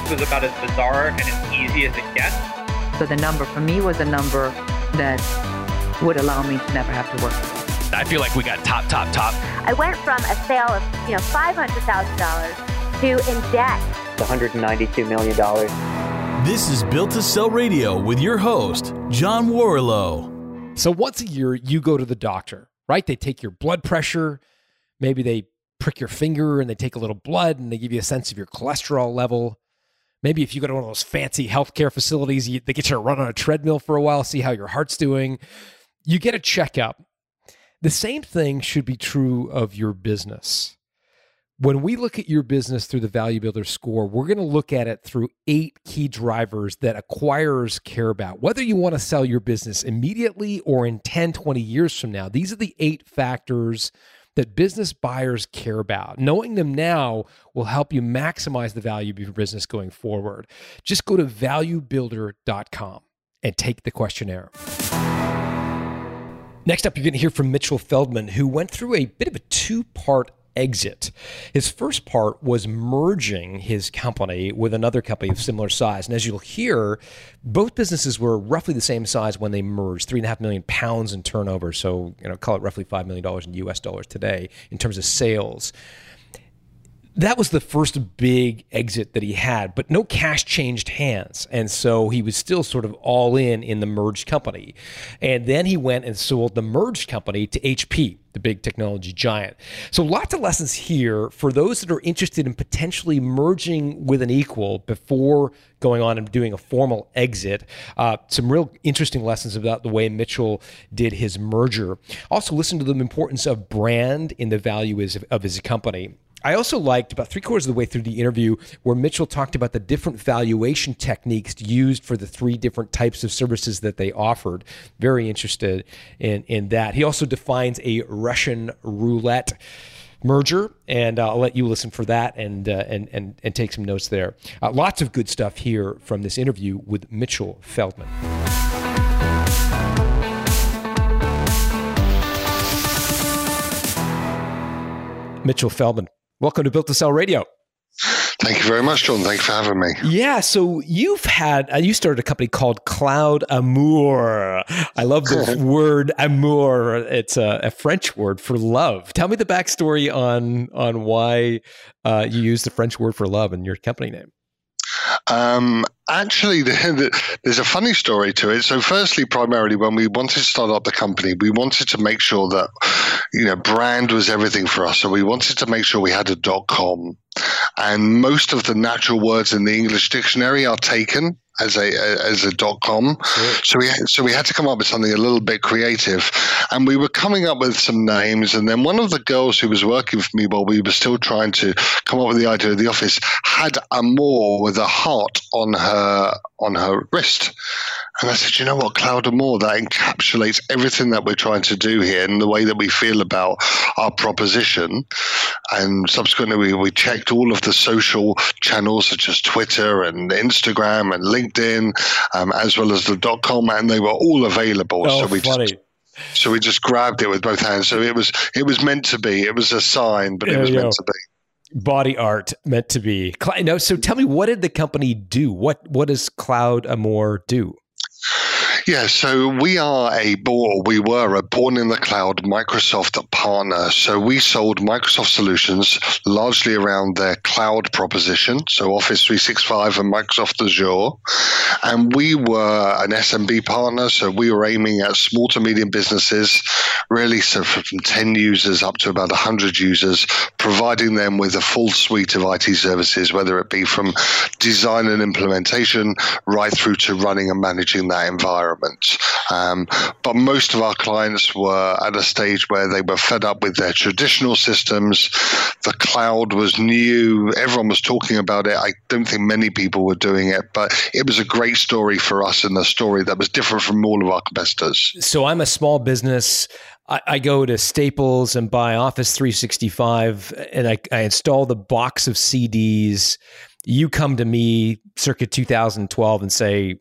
this was about as bizarre and as easy as it gets. So the number for me was a number that would allow me to never have to work. I feel like we got top, top, top. I went from a sale of, you know, $500,000 to in debt. $192 million. This is Built to Sell Radio with your host, John Warrillow. So once a year, you go to the doctor, right? They take your blood pressure. Maybe they prick your finger and they take a little blood and they give you a sense of your cholesterol level. Maybe if you go to one of those fancy healthcare facilities, you, they get you to run on a treadmill for a while, see how your heart's doing. You get a checkup. The same thing should be true of your business. When we look at your business through the Value Builder score, we're going to look at it through eight key drivers that acquirers care about. Whether you want to sell your business immediately or in 10, 20 years from now, these are the eight factors that business buyers care about. Knowing them now will help you maximize the value of your business going forward. Just go to valuebuilder.com and take the questionnaire. Next up, you're going to hear from Mitchell Feldman, who went through a bit of a two part exit. His first part was merging his company with another company of similar size. And as you'll hear, both businesses were roughly the same size when they merged, three and a half million pounds in turnover. So, you know, call it roughly $5 million in US dollars today in terms of sales that was the first big exit that he had, but no cash changed hands. And so he was still sort of all in in the merged company. And then he went and sold the merged company to HP, the big technology giant. So lots of lessons here for those that are interested in potentially merging with an equal before going on and doing a formal exit. Uh, some real interesting lessons about the way Mitchell did his merger. Also, listen to the importance of brand in the value of his company. I also liked about three quarters of the way through the interview where Mitchell talked about the different valuation techniques used for the three different types of services that they offered. Very interested in, in that. He also defines a Russian roulette merger, and uh, I'll let you listen for that and uh, and and and take some notes there. Uh, lots of good stuff here from this interview with Mitchell Feldman. Mitchell Feldman, Welcome to Built to Sell Radio. Thank you very much, John. Thanks for having me. Yeah. So you've had, uh, you started a company called Cloud Amour. I love the word amour. It's a, a, French word for love. Tell me the backstory on on why uh, you use the French word for love in your company name. Um, actually, there's a funny story to it. So, firstly, primarily, when we wanted to start up the company, we wanted to make sure that you know brand was everything for us. So, we wanted to make sure we had a dot com, and most of the natural words in the English dictionary are taken as a as a dot com. Sure. So we so we had to come up with something a little bit creative, and we were coming up with some names. And then one of the girls who was working for me while we were still trying to come up with the idea of the office had a more with a heart on her on her wrist. And I said, you know what, Cloud Amour, that encapsulates everything that we're trying to do here and the way that we feel about our proposition. And subsequently, we, we checked all of the social channels such as Twitter and Instagram and LinkedIn, um, as well as the dot com, and they were all available. Oh, so we funny. just so we just grabbed it with both hands. So it was it was meant to be. It was a sign, but it was meant to be body art meant to be. No, so tell me, what did the company do? What what does Cloud Amour do? Yeah, so we are a we were a born in the cloud Microsoft partner. So we sold Microsoft solutions largely around their cloud proposition, so Office 365 and Microsoft Azure. And we were an SMB partner, so we were aiming at small to medium businesses, really so from 10 users up to about 100 users, providing them with a full suite of IT services, whether it be from design and implementation right through to running and managing that environment Um, but most of our clients were at a stage where they were fed up with their traditional systems. The cloud was new. Everyone was talking about it. I don't think many people were doing it, but it was a great story for us and a story that was different from all of our competitors. So I'm a small business. I, go to Staples and buy Office 365 and I, I install the box of CDs. You come to me circa 2012 and say,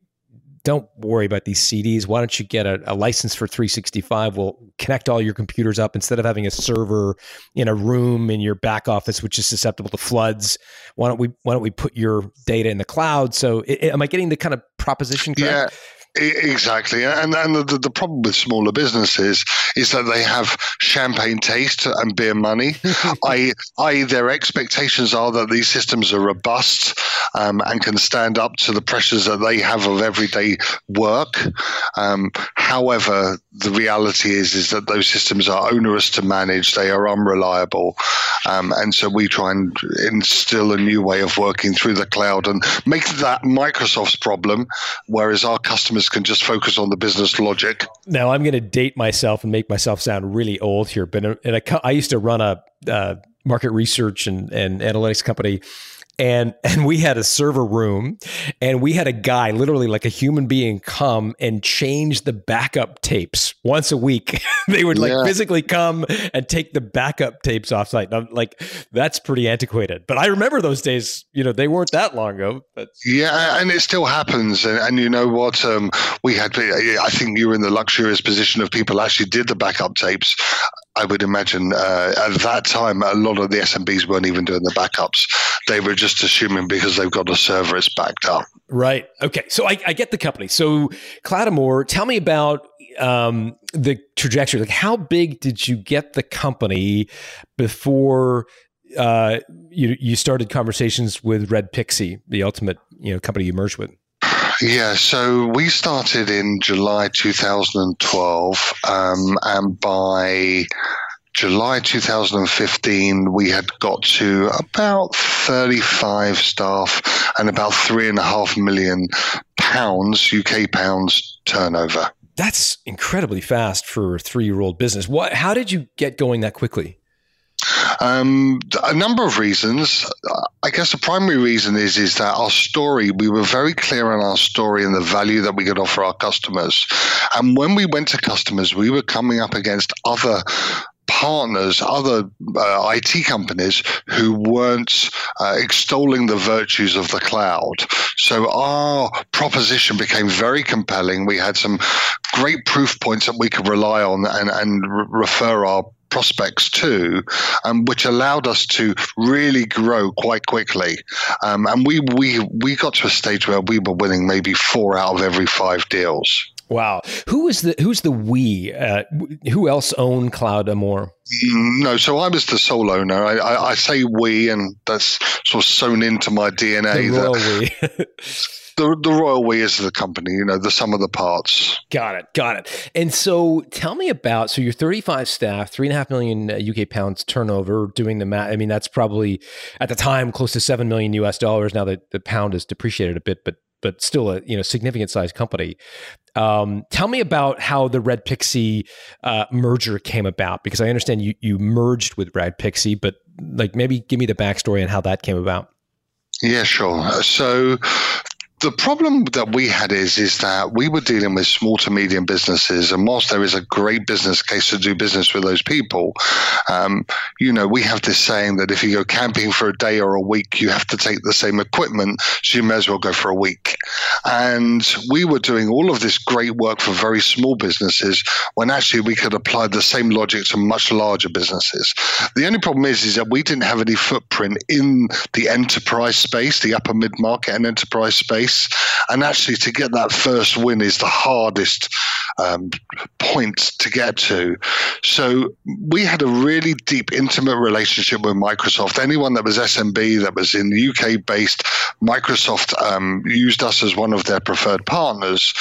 don't worry about these CDs. Why don't you get a, a, license for 365? We'll connect all your computers up instead of having a server in a room in your back office, which is susceptible to floods. Why don't we Why don't we put your data in the cloud? So, it, am I getting the kind of proposition correct? Yeah. Exactly, and and the, the problem with smaller businesses is that they have champagne taste and beer money. I, I, their expectations are that these systems are robust um, and can stand up to the pressures that they have of everyday work. Um, however, the reality is is that those systems are onerous to manage. They are unreliable, um, and so we try and instill a new way of working through the cloud and make that Microsoft's problem, whereas our customers can just focus on the business logic. Now, I'm going to date myself and make myself sound really old here, but in a, I used to run a uh, market research and, and analytics company and and we had a server room and we had a guy literally like a human being come and change the backup tapes once a week. They would like yeah. physically come and take the backup tapes off site I'm like that's pretty antiquated. But i remember those days you know they weren't that long ago but yeah and it still happens. And, and you know what um, we had i think you were in the luxurious position of people actually did the backup tapes I would imagine uh, at that time, a lot of the SMBs weren't even doing the backups. They were just assuming because they've got a server, it's backed up. Right. Okay. So I, I get the company. So Cloudamour, tell me about um, the trajectory. Like, how big did you get the company before uh, you you started conversations with Red Pixie, the ultimate you know company you merged with? Yeah, so we started in July 2012, um, and by July 2015, we had got to about 35 staff and about three and a half million pounds, UK pounds turnover. That's incredibly fast for a three year old business. What, how did you get going that quickly? Um, a number of reasons. I guess the primary reason is is that our story. We were very clear on our story and the value that we could offer our customers. And when we went to customers, we were coming up against other partners, other uh, IT companies who weren't uh, extolling the virtues of the cloud. So our proposition became very compelling. We had some great proof points that we could rely on and, and re- refer our prospects too, um, which allowed us to really grow quite quickly. Um, and we, we, we got to a stage where we were winning maybe four out of every five deals. Wow. Who is the who's the we? Uh, who else own Cloudamour? Mm, no, so I was the sole owner. I, I, I, say we, and that's sort of sewn into my DNA. The royal we. the, the royal we is the company, you know, the sum of the parts. Got it. Got it. And so tell me about so you're 35 staff, three and a half million UK uh, pounds turnover, doing the math. I mean, that's probably at the time close to 7 million US dollars. Now that the pound has depreciated a bit, but but still a you know significant size company. Um, tell me about how the Red Pixie uh, merger came about because I understand you you merged with Red Pixie, but like maybe give me the backstory on how that came about. Yeah, sure. So the problem that we had is is that we were dealing with small to medium businesses, and whilst there is a great business case to do business with those people, um, you know, we have this saying that if you go camping for a day or a week, you have to take the same equipment, so you may as well go for a week. And we were doing all of this great work for very small businesses when actually we could apply the same logic to much larger businesses. The only problem is is that we didn't have any footprint in the enterprise space, the upper mid market and enterprise space race. And actually, to get that first win is the hardest um, point to get to. So we had a really deep, intimate relationship with Microsoft. Anyone that was SMB that was in the UK based, Microsoft um, used us as one of their preferred partners.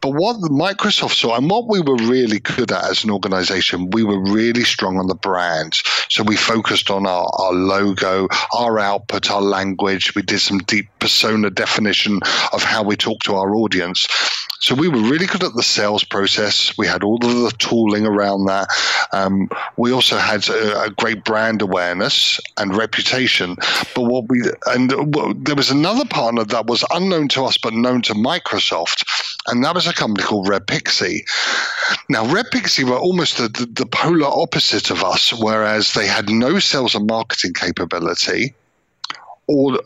But what Microsoft saw, and what we were really good at as an organization, we were really strong on the brand. So we focused on our, our logo, our output, our language. We did some deep persona definition of how we talk to our audience. So we were really good at the sales process. We had all of the tooling around that. Um, we also had a, a, great brand awareness and reputation. But what we and there was another partner that was unknown to us but known to Microsoft, and that was a company called Red Pixie. Now, Red Pixie were almost the, the, the polar opposite of us, whereas they had no sales and marketing capability or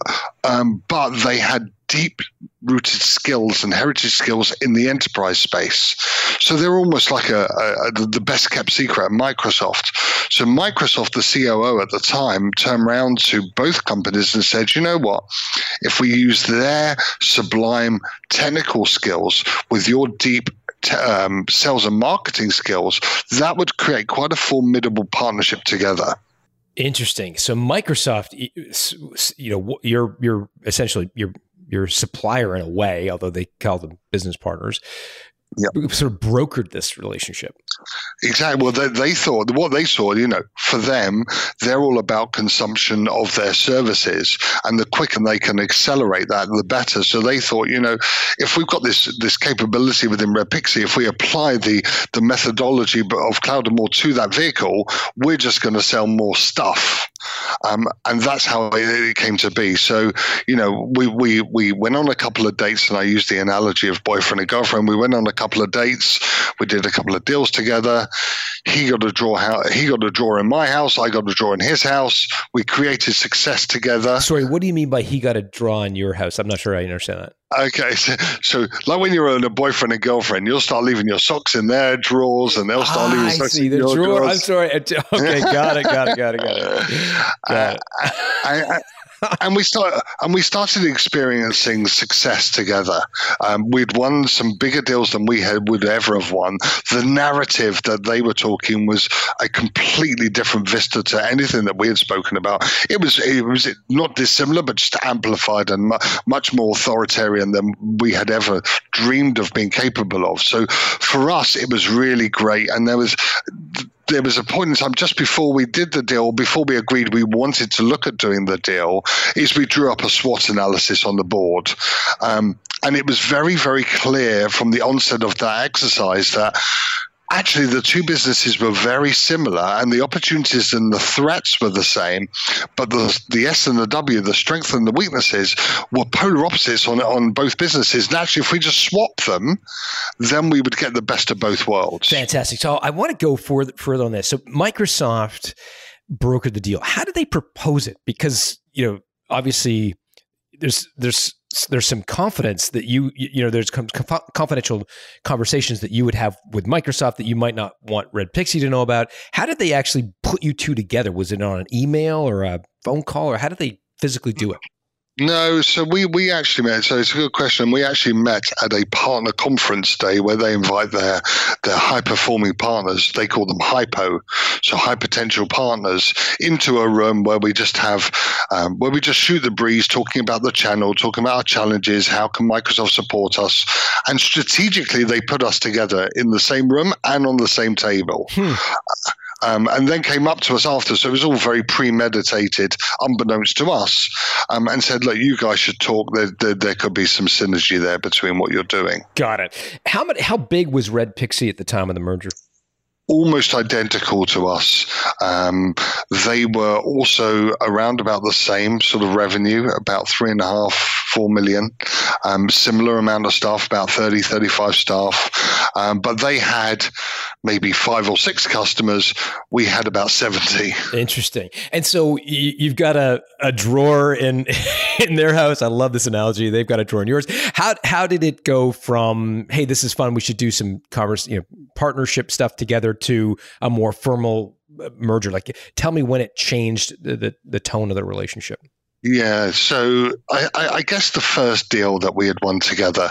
um, but they had deep rooted skills and heritage skills in the enterprise space. So they're almost like a, a, a, the best kept secret at Microsoft. So Microsoft, the COO at the time, turned around to both companies and said, you know what? If we use their sublime technical skills with your deep um, sales and marketing skills, that would create quite a formidable partnership together. Interesting. So Microsoft, you know, you're you're essentially you're your supplier in a way, although they call them business partners, yep. sort of brokered this relationship. Exactly. Well, they, they, thought what they saw, you know, for them, they're all about consumption of their services, and the quicker they can accelerate that, the better. So they thought, you know, if we've got this this capability within Red Pixie, if we apply the the methodology of Cloudamour to that vehicle, we're just going to sell more stuff. Um, and that's how it came to be. So, you know, we, we, we went on a couple of dates, and I used the analogy of boyfriend and girlfriend. We went on a couple of dates, we did a couple of deals together. He got a draw. He got a draw in my house. I got a draw in his house. We created success together. Sorry, what do you mean by he got a draw in your house? I'm not sure I understand that. Okay, so, so like when you're on a boyfriend and girlfriend, you'll start leaving your socks in their drawers, and they'll start ah, leaving socks in the your drawer. Drawers. I'm sorry. Okay, got it, got it, got it, got it. Got it. Uh, I, I, and we start and we started experiencing success together. Um, we'd won some bigger deals than we had would ever have won. The narrative that they were talking was a completely different vista to anything that we had spoken about. It was it was not dissimilar, but just amplified and mu- much more authoritarian than we had ever dreamed of being capable of. So for us, it was really great, and there was there was a point in time just before we did the deal, before we agreed we wanted to look at doing the deal, is we drew up a SWOT analysis on the board. Um, and it was very, very clear from the onset of that exercise that actually the two businesses were very similar and the opportunities and the threats were the same but the, the s and the w the strength and the weaknesses were polar opposites on, on both businesses. And actually if we just swap them then we would get the best of both worlds. Fantastic. So i want to go further, further on this. So microsoft brokered the deal. How did they propose it? Because you know obviously there's there's there's some confidence that you you know there's confidential conversations that you would have with Microsoft that you might not want Red Pixie to know about. How did they actually put you two together? Was it on an email or a phone call, or how did they physically do mm. it? No, so we, we actually met. So it's a good question. We actually met at a partner conference day where they invite their their high performing partners. They call them hypo, so high potential partners, into a room where we just have um, where we just shoot the breeze, talking about the channel, talking about our challenges, how can Microsoft support us, and strategically they put us together in the same room and on the same table. Hmm. Um, and then came up to us after. So it was all very premeditated, unbeknownst to us, um, and said, "Look, you guys should talk. There, there, there, could be some synergy there between what you're doing." Got it. How many, How big was Red Pixie at the time of the merger? almost identical to us. Um, they were also around about the same sort of revenue, about three and a half, four million. Um, similar amount of staff, about 30, 35 staff. Um, but they had maybe five or six customers. We had about 70. Interesting. And so you've got a, a drawer in in their house. I love this analogy. They've got a drawer in yours. How how did it go from, hey, this is fun. We should do some converse, you know, partnership stuff together to a more formal uh, merger? Like, tell me when it changed the, the, the tone of the relationship. Yeah, so I, I, guess the first deal that we had won together,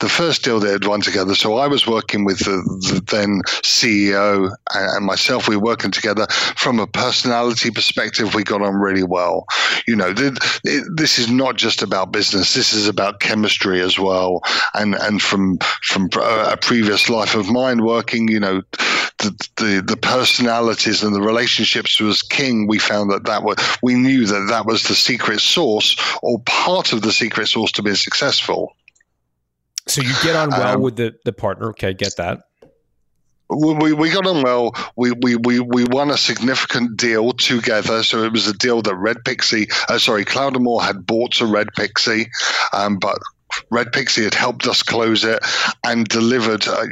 the first deal that had won together. So I was working with the, the then CEO and myself. We were working together from a personality perspective. We got on really well. You know, it, it, this is not just about business. This is about chemistry as well. And and from from uh, a previous life of mine working, you know, the, the, the personalities and the relationships was king. We found that that was we knew that that was the secret sauce or part of the secret sauce to be successful. So you get on well um, with the the partner. Okay, get that. We, we got on well. We, we, we, we won a significant deal together. So it was a deal that Red Pixie, uh, sorry, Cloudamour had bought to Red Pixie, um, but Red Pixie had helped us close it and delivered uh,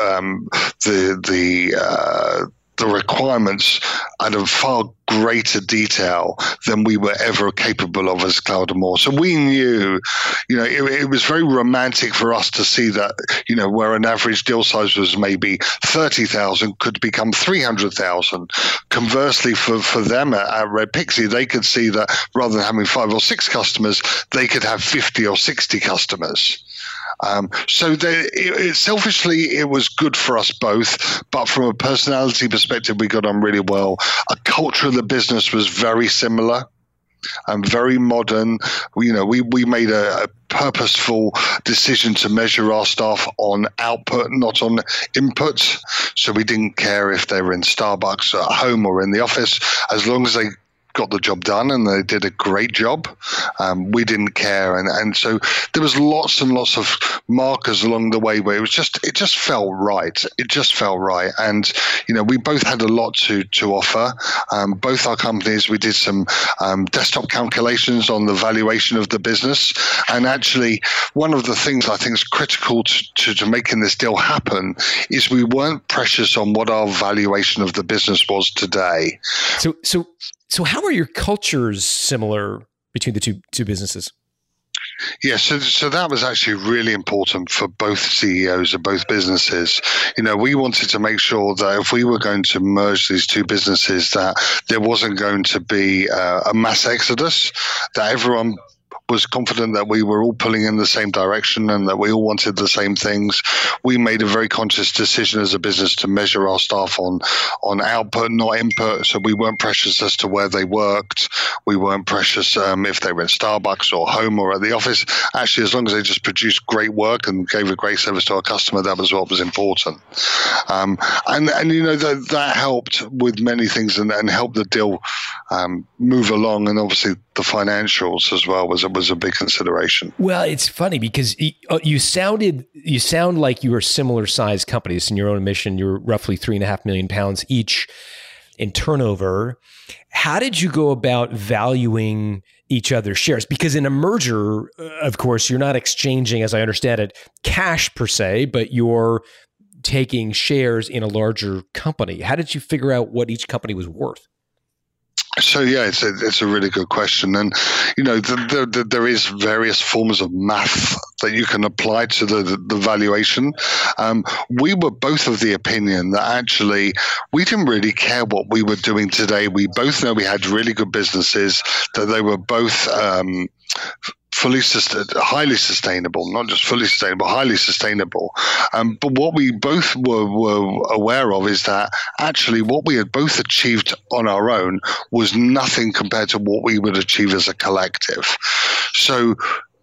um, the the uh, the requirements at a far greater detail than we were ever capable of as Cloudamour. So we knew, you know, it, it, was very romantic for us to see that, you know, where an average deal size was maybe 30,000 could become 300,000. Conversely, for, for them at, at Red Pixie, they could see that rather than having five or six customers, they could have 50 or 60 customers. Um, so they, it, selfishly, it was good for us both. But from a personality perspective, we got on really well. A culture of the business was very similar and very modern. You know, we, we made a, a, purposeful decision to measure our staff on output, not on input. So we didn't care if they were in Starbucks at home or in the office, as long as they got the job done and they did a great job. Um, we didn't care, and and so there was lots and lots of markers along the way where it was just it just felt right. It just felt right, and you know we both had a lot to to offer. Um, both our companies we did some um, desktop calculations on the valuation of the business, and actually one of the things I think is critical to, to, to making this deal happen is we weren't precious on what our valuation of the business was today. So so so, how are your cultures similar between the two two businesses? Yeah, so so that was actually really important for both CEOs of both businesses. You know, we wanted to make sure that if we were going to merge these two businesses, that there wasn't going to be uh, a mass exodus, that everyone was confident that we were all pulling in the same direction and that we all wanted the same things. We made a very conscious decision as a business to measure our staff on on output, not input. So we weren't precious as to where they worked. We weren't precious um, if they were in Starbucks or home or at the office. Actually, as long as they just produced great work and gave a great service to our customer, that was what was important. Um, and and you know that that helped with many things and, and helped the deal um, move along. And obviously the financials as well was was a big consideration. Well, it's funny because uh, you sounded you sound like you were similar sized companies in your own admission. You're roughly three and a half million pounds each in turnover. How did you go about valuing each other's shares? Because in a merger, uh, of course, you're not exchanging, as I understand it, cash per se, but you're taking shares in a larger company. How did you figure out what each company was worth? So yeah, it's a, it's a really good question, and you know the, the, the, there is various forms of math that you can apply to the the, valuation. Um, we were both of the opinion that actually we didn't really care what we were doing today. We both know we had really good businesses that they were both. Um, fully highly sustainable, not just fully sustainable, highly sustainable. Um, but what we both were, were aware of is that actually what we had both achieved on our own was nothing compared to what we would achieve as a collective. So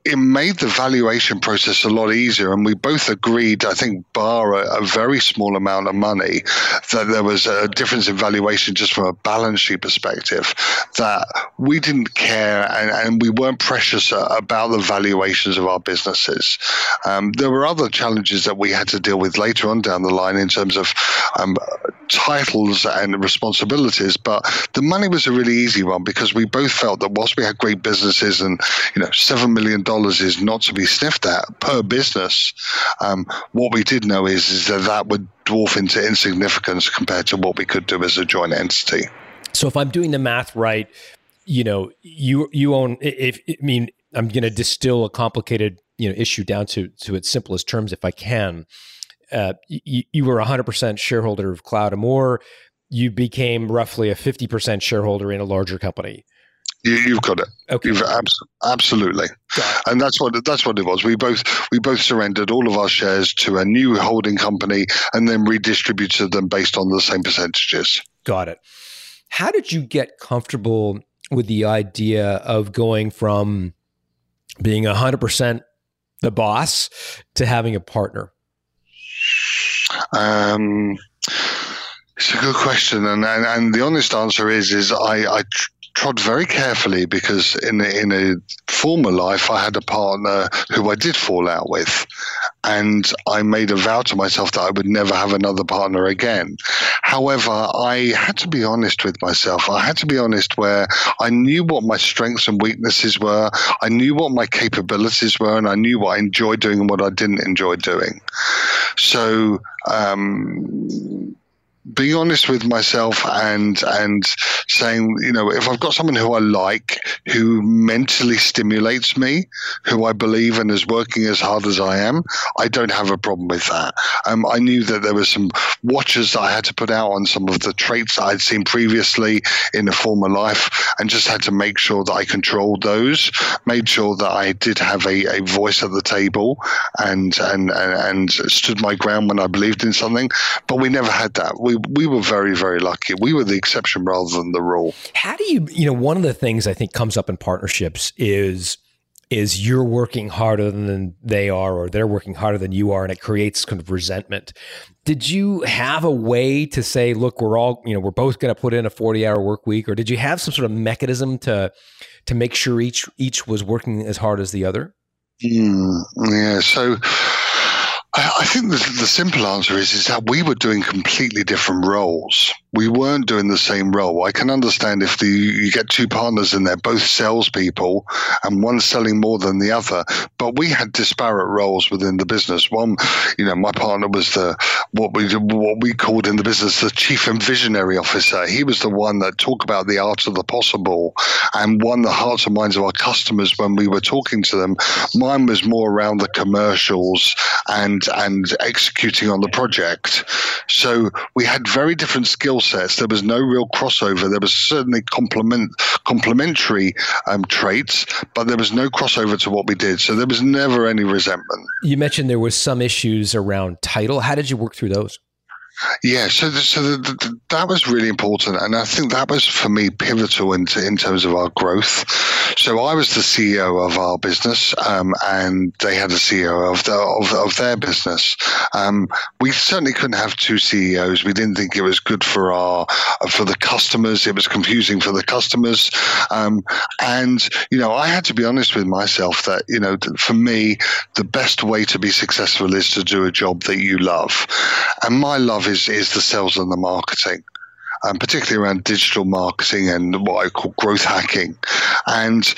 it made the valuation process a lot easier. And we both agreed, I think, bar a, a, very small amount of money, that there was a difference in valuation just from a balance sheet perspective, that we didn't care and, and we weren't precious about the valuations of our businesses. Um, there were other challenges that we had to deal with later on down the line in terms of um, titles and responsibilities, but the money was a really easy one because we both felt that whilst we had great businesses and, you know, $7 million dollars is not to be sniffed at per business. Um, what we did know is, is that that would dwarf into insignificance compared to what we could do as a joint entity. So if I'm doing the math right, you know, you you own. If I mean, I'm going to distill a complicated you know issue down to to its simplest terms, if I can. Uh, you, you were 100% shareholder of Cloudamour. You became roughly a 50% shareholder in a larger company. You, have got it. Okay. You've abs- absolutely, and that's what that's what it was. We both we both surrendered all of our shares to a new holding company, and then redistributed them based on the same percentages. Got it. How did you get comfortable with the idea of going from being hundred percent the boss to having a partner? Um, it's a good question, and, and, and the honest answer is is I, I trod very carefully because in a, in a former life I had a partner who I did fall out with, and I made a vow to myself that I would never have another partner again. However, I had to be honest with myself. I had to be honest where I knew what my strengths and weaknesses were. I knew what my capabilities were, and I knew what I enjoyed doing and what I didn't enjoy doing. So. Um, being honest with myself and and saying, you know, if I've got someone who I like, who mentally stimulates me, who I believe in is working as hard as I am, I don't have a problem with that. Um, I knew that there were some watches that I had to put out on some of the traits that I'd seen previously in a former life, and just had to make sure that I controlled those, made sure that I did have a, a voice at the table, and and and stood my ground when I believed in something. But we never had that. We we were very very lucky. We were the exception rather than the rule. How do you, you know, one of the things I think comes up in partnerships is is you're working harder than they are or they're working harder than you are and it creates kind of resentment. Did you have a way to say, look, we're all, you know, we're both going to put in a 40-hour work week or did you have some sort of mechanism to to make sure each each was working as hard as the other? Mm, yeah, so I think the, the, simple answer is is that we were doing completely different roles. We weren't doing the same role. I can understand if the, you get two partners and they're both salespeople and one's selling more than the other, but we had disparate roles within the business. One, you know, my partner was the what we what we called in the business the chief and visionary officer. He was the one that talked about the art of the possible and won the hearts and minds of our customers when we were talking to them. Mine was more around the commercials and and executing on the project. So we had very different skill sets. There was no real crossover. There was certainly complement complementary um, traits, but there was no crossover to what we did. So there was never any resentment. You mentioned there was some issues around title. How did you work through those? Yeah, so the, so the, the, that was really important, and I think that was for me pivotal in, in terms of our growth. So I was the CEO of our business, um, and they had a CEO of, the, of, of their business. Um, we certainly couldn't have two CEOs. We didn't think it was good for our for the customers. It was confusing for the customers, um, and you know I had to be honest with myself that you know for me the best way to be successful is to do a job that you love, and my love is is the sales and the marketing. And particularly around digital marketing and what I call growth hacking. And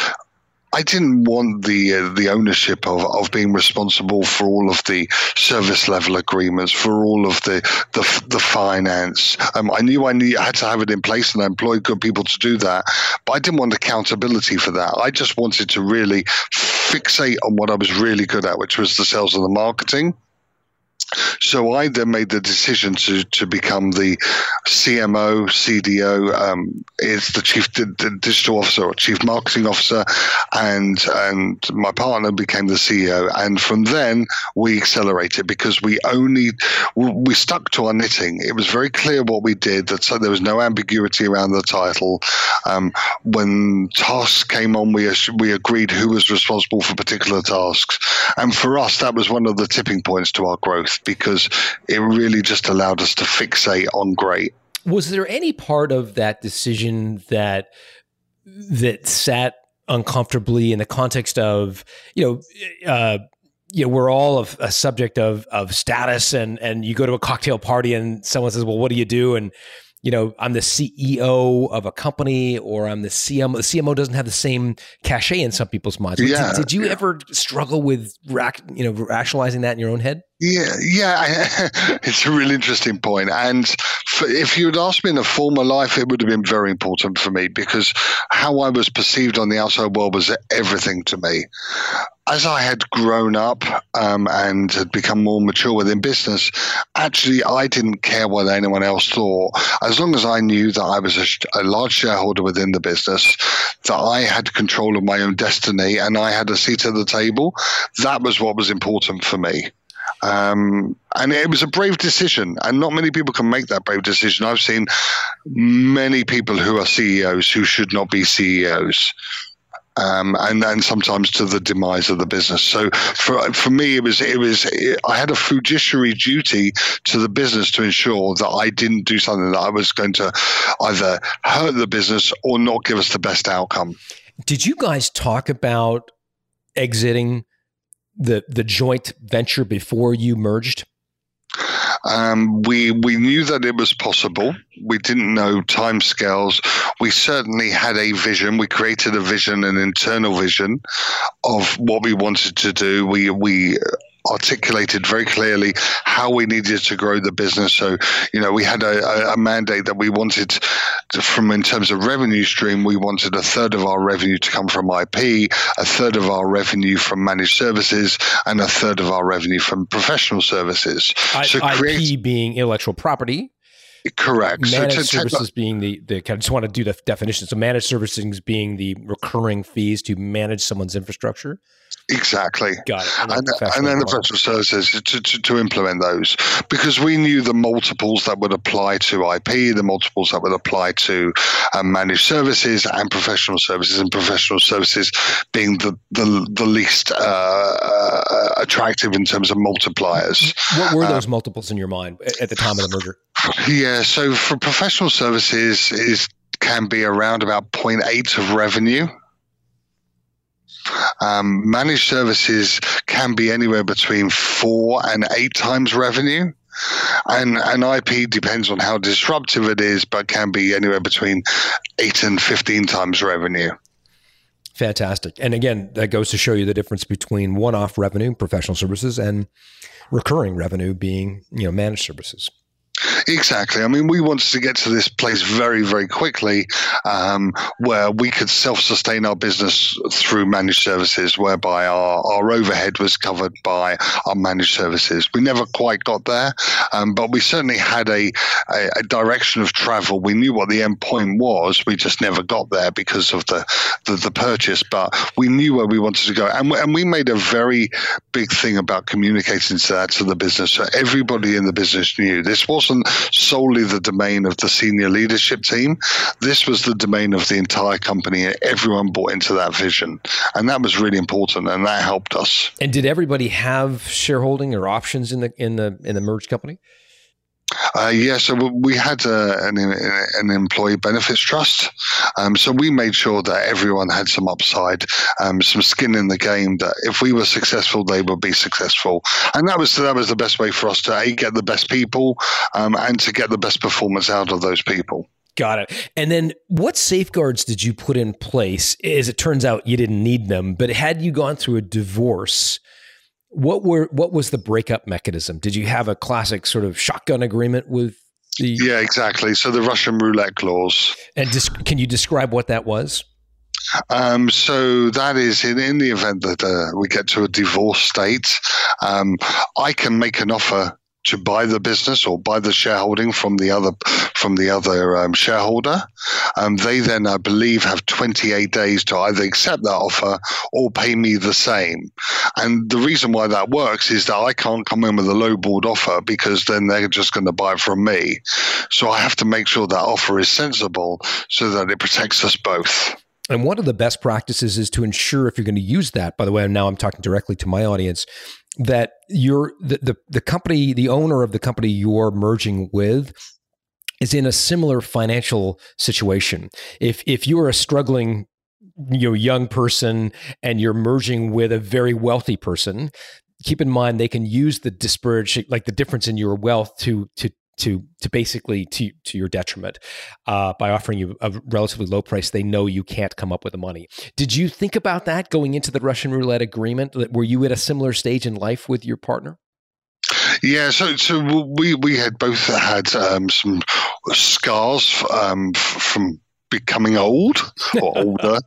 I didn't want the uh, the ownership of, of being responsible for all of the service level agreements, for all of the the, the finance. Um, I knew I, need, I had to have it in place, and I employed good people to do that. But I didn't want accountability for that. I just wanted to really fixate on what I was really good at, which was the sales and the marketing. So I then made the decision to, to become the CMO, CDO, um, is the chief di- digital officer or chief marketing officer, and and my partner became the CEO. And from then we accelerated because we only we stuck to our knitting. It was very clear what we did. That so there was no ambiguity around the title. Um, when tasks came on, we we agreed who was responsible for particular tasks, and for us that was one of the tipping points to our growth because it really just allowed us to fixate on great. Was there any part of that decision that that sat uncomfortably in the context of you know? Uh, you know, we're all a, a subject of of status, and and you go to a cocktail party, and someone says, "Well, what do you do?" and you know, I'm the CEO of a company or I'm the CMO. The CMO doesn't have the same cachet in some people's minds. Yeah, did, did you yeah. ever struggle with, rac- you know, rationalizing that in your own head? Yeah, yeah, I, it's a really interesting point. And if you had asked me in a former life, it would have been very important for me because how I was perceived on the outside world was everything to me. As I had grown up um, and had become more mature within business, actually, I didn't care what anyone else thought. As long as I knew that I was a, a large shareholder within the business, that I had control of my own destiny and I had a seat at the table, that was what was important for me. Um, and it was a brave decision, and not many people can make that brave decision. I've seen many people who are CEOs who should not be CEOs. Um, and then sometimes to the demise of the business. So for for me, it was it was I had a fiduciary duty to the business to ensure that I didn't do something that I was going to either hurt the business or not give us the best outcome. Did you guys talk about exiting the the joint venture before you merged? Um, we we knew that it was possible. We didn't know timescales. We certainly had a vision. We created a vision, an internal vision of what we wanted to do. We we articulated very clearly how we needed to grow the business. So, you know, we had a, a mandate that we wanted to, from in terms of revenue stream, we wanted a third of our revenue to come from IP, a third of our revenue from managed services, and a third of our revenue from professional services. I, so IP create- being intellectual property, correct. So managed to take services being the, the I just want to do the definition. So managed services being the recurring fees to manage someone's infrastructure. Exactly. Got it. And, professional and then the professional services to, to, to implement those because we knew the multiples that would apply to IP, the multiples that would apply to um, managed services and professional services, and professional services being the the, the least uh, uh, attractive in terms of multipliers. What were uh, those multiples in your mind at the time of the merger? Yeah, so for professional services is can be around about 0.8 of revenue. Um, managed services can be anywhere between four and eight times revenue. And, and IP depends on how disruptive it is, but can be anywhere between eight and 15 times revenue. Fantastic. And again, that goes to show you the difference between one-off revenue, professional services, and recurring revenue being, you know, managed services. Exactly. I mean, we wanted to get to this place very, very quickly um, where we could self sustain our business through managed services, whereby our, our overhead was covered by our managed services. We never quite got there, um, but we certainly had a, a, a direction of travel. We knew what the end point was. We just never got there because of the, the, the purchase, but we knew where we wanted to go. And, and we made a very big thing about communicating to that to the business. So everybody in the business knew this wasn't solely the domain of the senior leadership team. This was the domain of the entire company. and Everyone bought into that vision. And that was really important and that helped us. And did everybody have shareholding or options in the in the in the merged company? Uh, yeah, so we had uh, an, an employee benefits trust. Um, so we made sure that everyone had some upside, um, some skin in the game. That if we were successful, they would be successful, and that was that was the best way for us to a get the best people um, and to get the best performance out of those people. Got it. And then what safeguards did you put in place? As it turns out, you didn't need them, but had you gone through a divorce, what were what was the breakup mechanism? Did you have a classic sort of shotgun agreement with the Yeah, exactly. So the Russian roulette clause. and dis- can you describe what that was? Um, so that is in, in the event that uh, we get to a divorce state, um, I can make an offer to buy the business or buy the shareholding from the other from the other um, shareholder. Um, they then, I believe, have 28 days to either accept that offer or pay me the same. And the reason why that works is that I can't come in with a lowballed offer because then they're just going to buy from me. So I have to make sure that offer is sensible so that it protects us both. And one of the best practices is to ensure if you're going to use that, by the way, now I'm talking directly to my audience, that you're the, the, the company, the owner of the company you're merging with is in a similar financial situation. If if you're a struggling you know young person and you're merging with a very wealthy person, keep in mind they can use the disparage like the difference in your wealth to to to to basically to to your detriment uh, by offering you a relatively low price. They know you can't come up with the money. Did you think about that going into the Russian roulette agreement? Were you at a similar stage in life with your partner? Yeah, so so we we had both had um, some scars um, from becoming old or older.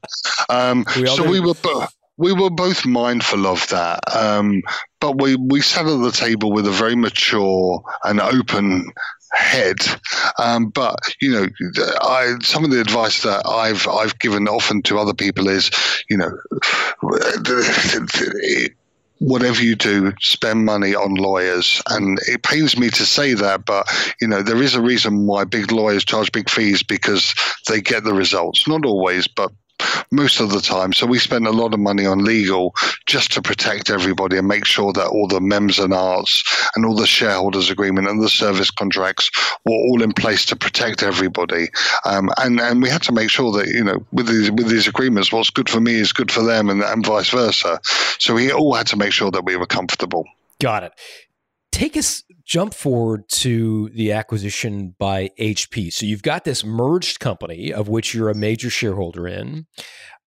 Um, We so do. we were bo- we were both mindful of that, um, but we we sat at the table with a very mature and open head. Um, but you know, I some of the advice that I've I've given often to other people is, you know, whatever you do, spend money on lawyers. And it pains me to say that, but you know, there is a reason why big lawyers charge big fees because they get the results. Not always, but most of the time. So we spend a lot of money on legal just to protect everybody and make sure that all the MEMS and arts and all the shareholders agreement and the service contracts were all in place to protect everybody. Um, and and we had to make sure that you know with these with these agreements, what's good for me is good for them, and, and vice versa. So we all had to make sure that we were comfortable. Got it. Take us jump forward to the acquisition by HP. So you've got this merged company of which you're a major shareholder in.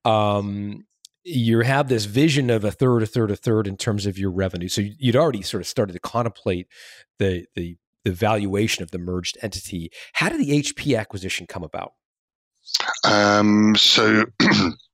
Um, you have this vision of a third, a third, a third in terms of your revenue. So you'd already sort of started to contemplate the the the valuation of the merged entity. How did the HP acquisition come about? Um, so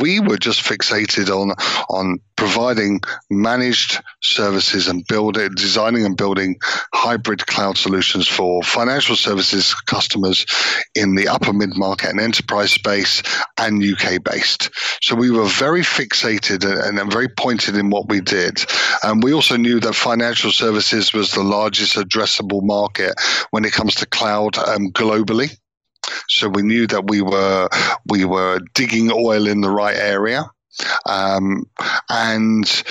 we were just fixated on on providing managed services and building, designing and building hybrid cloud solutions for financial services customers in the upper mid market and enterprise space and UK based. So we were very fixated and, and very pointed in what we did. And we also knew that financial services was the largest addressable market when it comes to cloud um, globally. So we knew that we were we were digging oil in the right area, um, and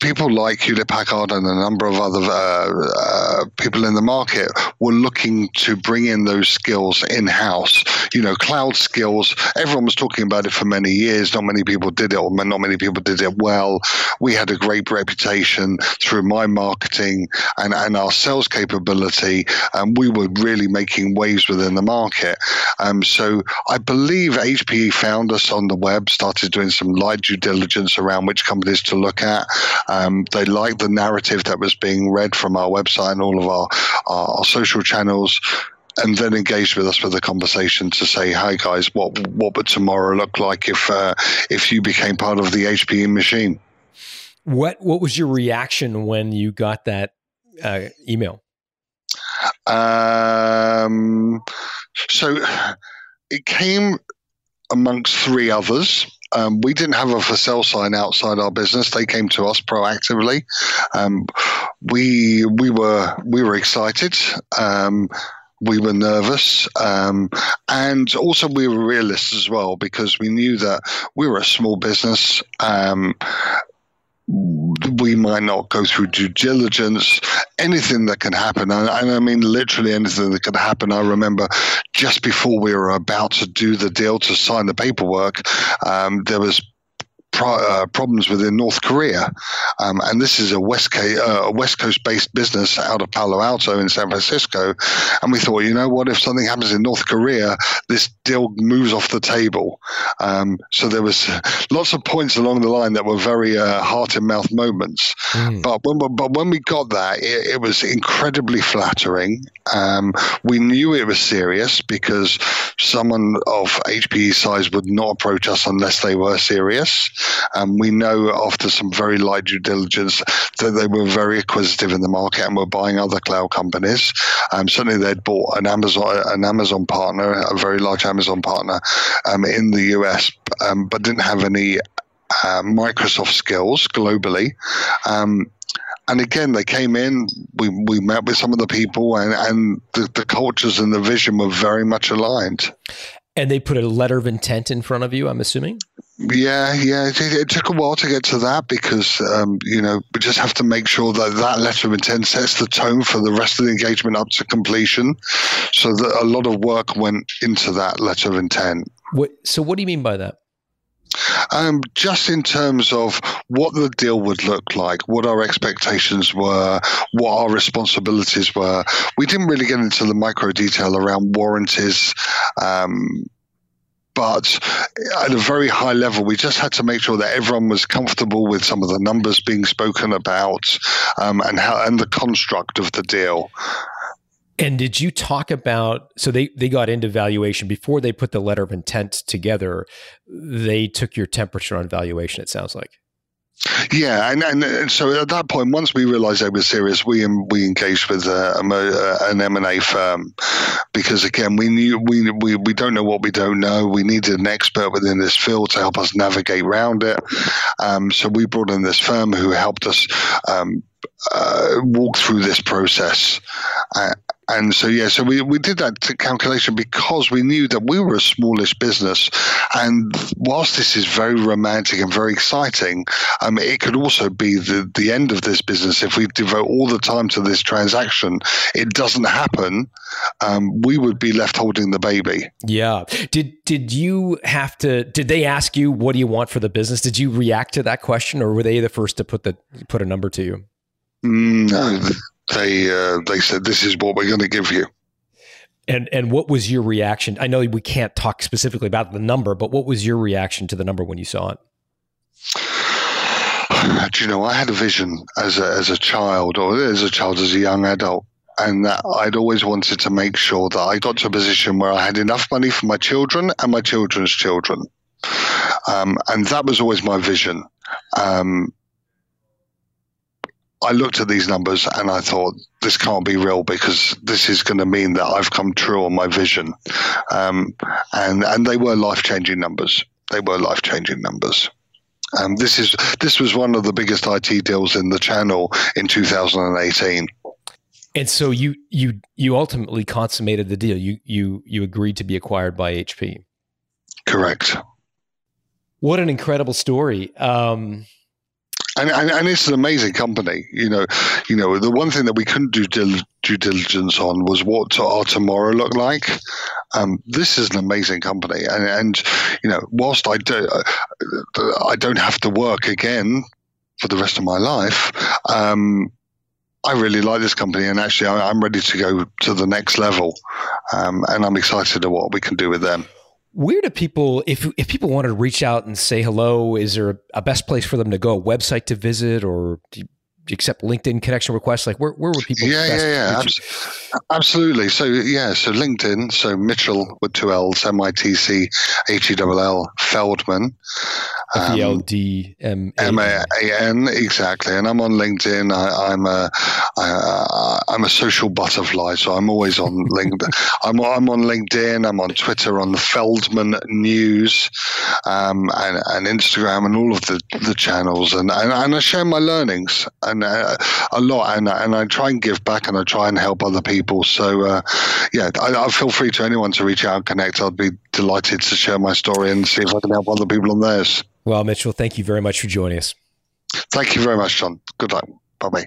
people like Hewlett Packard and a number of other uh, uh, people in the market were looking to bring in those skills in house. You know, cloud skills. Everyone was talking about it for many years. Not many people did it, or not many people did it well. We had a great reputation through my marketing and, and our sales capability. And we were really making waves within the market. Um, so I believe HPE found us on the web, started doing some light due diligence around which companies to look at. Um, they liked the narrative that was being read from our website and all of our, our, our social channels and then engage with us with a conversation to say, "Hi guys, what what would tomorrow look like if uh, if you became part of the HPE machine?" What what was your reaction when you got that uh, email? Um, so it came amongst three others. Um, we didn't have a for sale sign outside our business. They came to us proactively. Um, we we were we were excited. Um, we were nervous, um, and also we were realists as well because we knew that we were a small business um, we might not go through due diligence, anything that can happen. And, I mean, literally anything that can happen. I remember just before we were about to do the deal to sign the paperwork, um, there was uh, problems within North Korea, um, and this is a West, uh, West Coast based business out of Palo Alto in San Francisco. And we thought, you know what, if something happens in North Korea, this deal moves off the table. Um, so there was lots of points along the line that were very uh, heart and mouth moments. Mm. But when but when we got that, it, it was incredibly flattering. Um, we knew it was serious because someone of HPE size would not approach us unless they were serious. Um, we know after some very light due diligence that they were very acquisitive in the market and were buying other cloud companies. Um, certainly, they'd bought an Amazon an Amazon partner, a very large Amazon partner um, in the US, um, but didn't have any uh, Microsoft skills globally. Um, and again, they came in. We, we met with some of the people, and, and the, the cultures and the vision were very much aligned. And they put a letter of intent in front of you, I'm assuming? Yeah, yeah. It, it, took a while to get to that because, um, you know, we just have to make sure that that letter of intent sets the tone for the rest of the engagement up to completion. So that a lot of work went into that letter of intent. What, so, what do you mean by that? Um, just in terms of what the deal would look like, what our expectations were, what our responsibilities were. We didn't really get into the micro detail around warranties. Um, but at a very high level, we just had to make sure that everyone was comfortable with some of the numbers being spoken about um, and how and the construct of the deal. And did you talk about so they they got into valuation before they put the letter of intent together? They took your temperature on valuation. It sounds like. Yeah, and, and, so at that point, once we realised they were serious, we we engaged with uh, a, an M and A firm because again, we knew we, we we don't know what we don't know. We needed an expert within this field to help us navigate around it. Um, so we brought in this firm who helped us um, uh, walk through this process. Uh, and so, yeah, so we, we did that calculation because we knew that we were a smallish business. And whilst this is very romantic and very exciting, um, it could also be the, the end of this business. If we devote all the time to this transaction, it doesn't happen, um, we would be left holding the baby. Yeah. Did, did you have to, did they ask you, what do you want for the business? Did you react to that question or were they the first to put the, put a number to you? No, they uh, they said this is what we're going to give you. And and what was your reaction? I know we can't talk specifically about the number, but what was your reaction to the number when you saw it? do you know, I had a vision as a, as a child, or as a child, as a young adult, and that I'd always wanted to make sure that I got to a position where I had enough money for my children and my children's children. Um, and that was always my vision. Um, I looked at these numbers and I thought, this can't be real because this is going to mean that I've come true on my vision. Um, and, and they were life changing numbers. They were life changing numbers. Um, this is this was one of the biggest IT deals in the channel in 2018. And so you you you ultimately consummated the deal. You you you agreed to be acquired by HP. Correct. What an incredible story. Um, and, and, and it's an amazing company. You know, you know the one thing that we couldn't do dil- due diligence on was what our tomorrow looked like. Um, this is an amazing company, and, and you know, whilst I do, uh, I don't have to work again for the rest of my life. Um, I really like this company, and actually, I'm ready to go to the next level, um, and I'm excited at what we can do with them. Where do people, if if people wanted to reach out and say hello, is there a, best place for them to go? A website to visit, or do you, accept LinkedIn connection requests? Like where where would people? Yeah, yeah, yeah, Abs- absolutely. So yeah, so LinkedIn. So Mitchell with two L's, M I T C H E L L Feldman. F L D M A N exactly, and I'm on LinkedIn. I, I'm a I, I'm a social butterfly, so I'm always on LinkedIn. I'm I'm on LinkedIn. I'm on Twitter on the Feldman News, um, and, and Instagram, and all of the, the channels, and, and, and I share my learnings and uh, a lot, and and I try and give back, and I try and help other people. So uh, yeah, I, I feel free to anyone to reach out and connect. I'd be delighted to share my story and see if I can help other people on theirs. Well, Mitchell, thank you very much for joining us. Thank you very much, John. Good luck. Bye bye.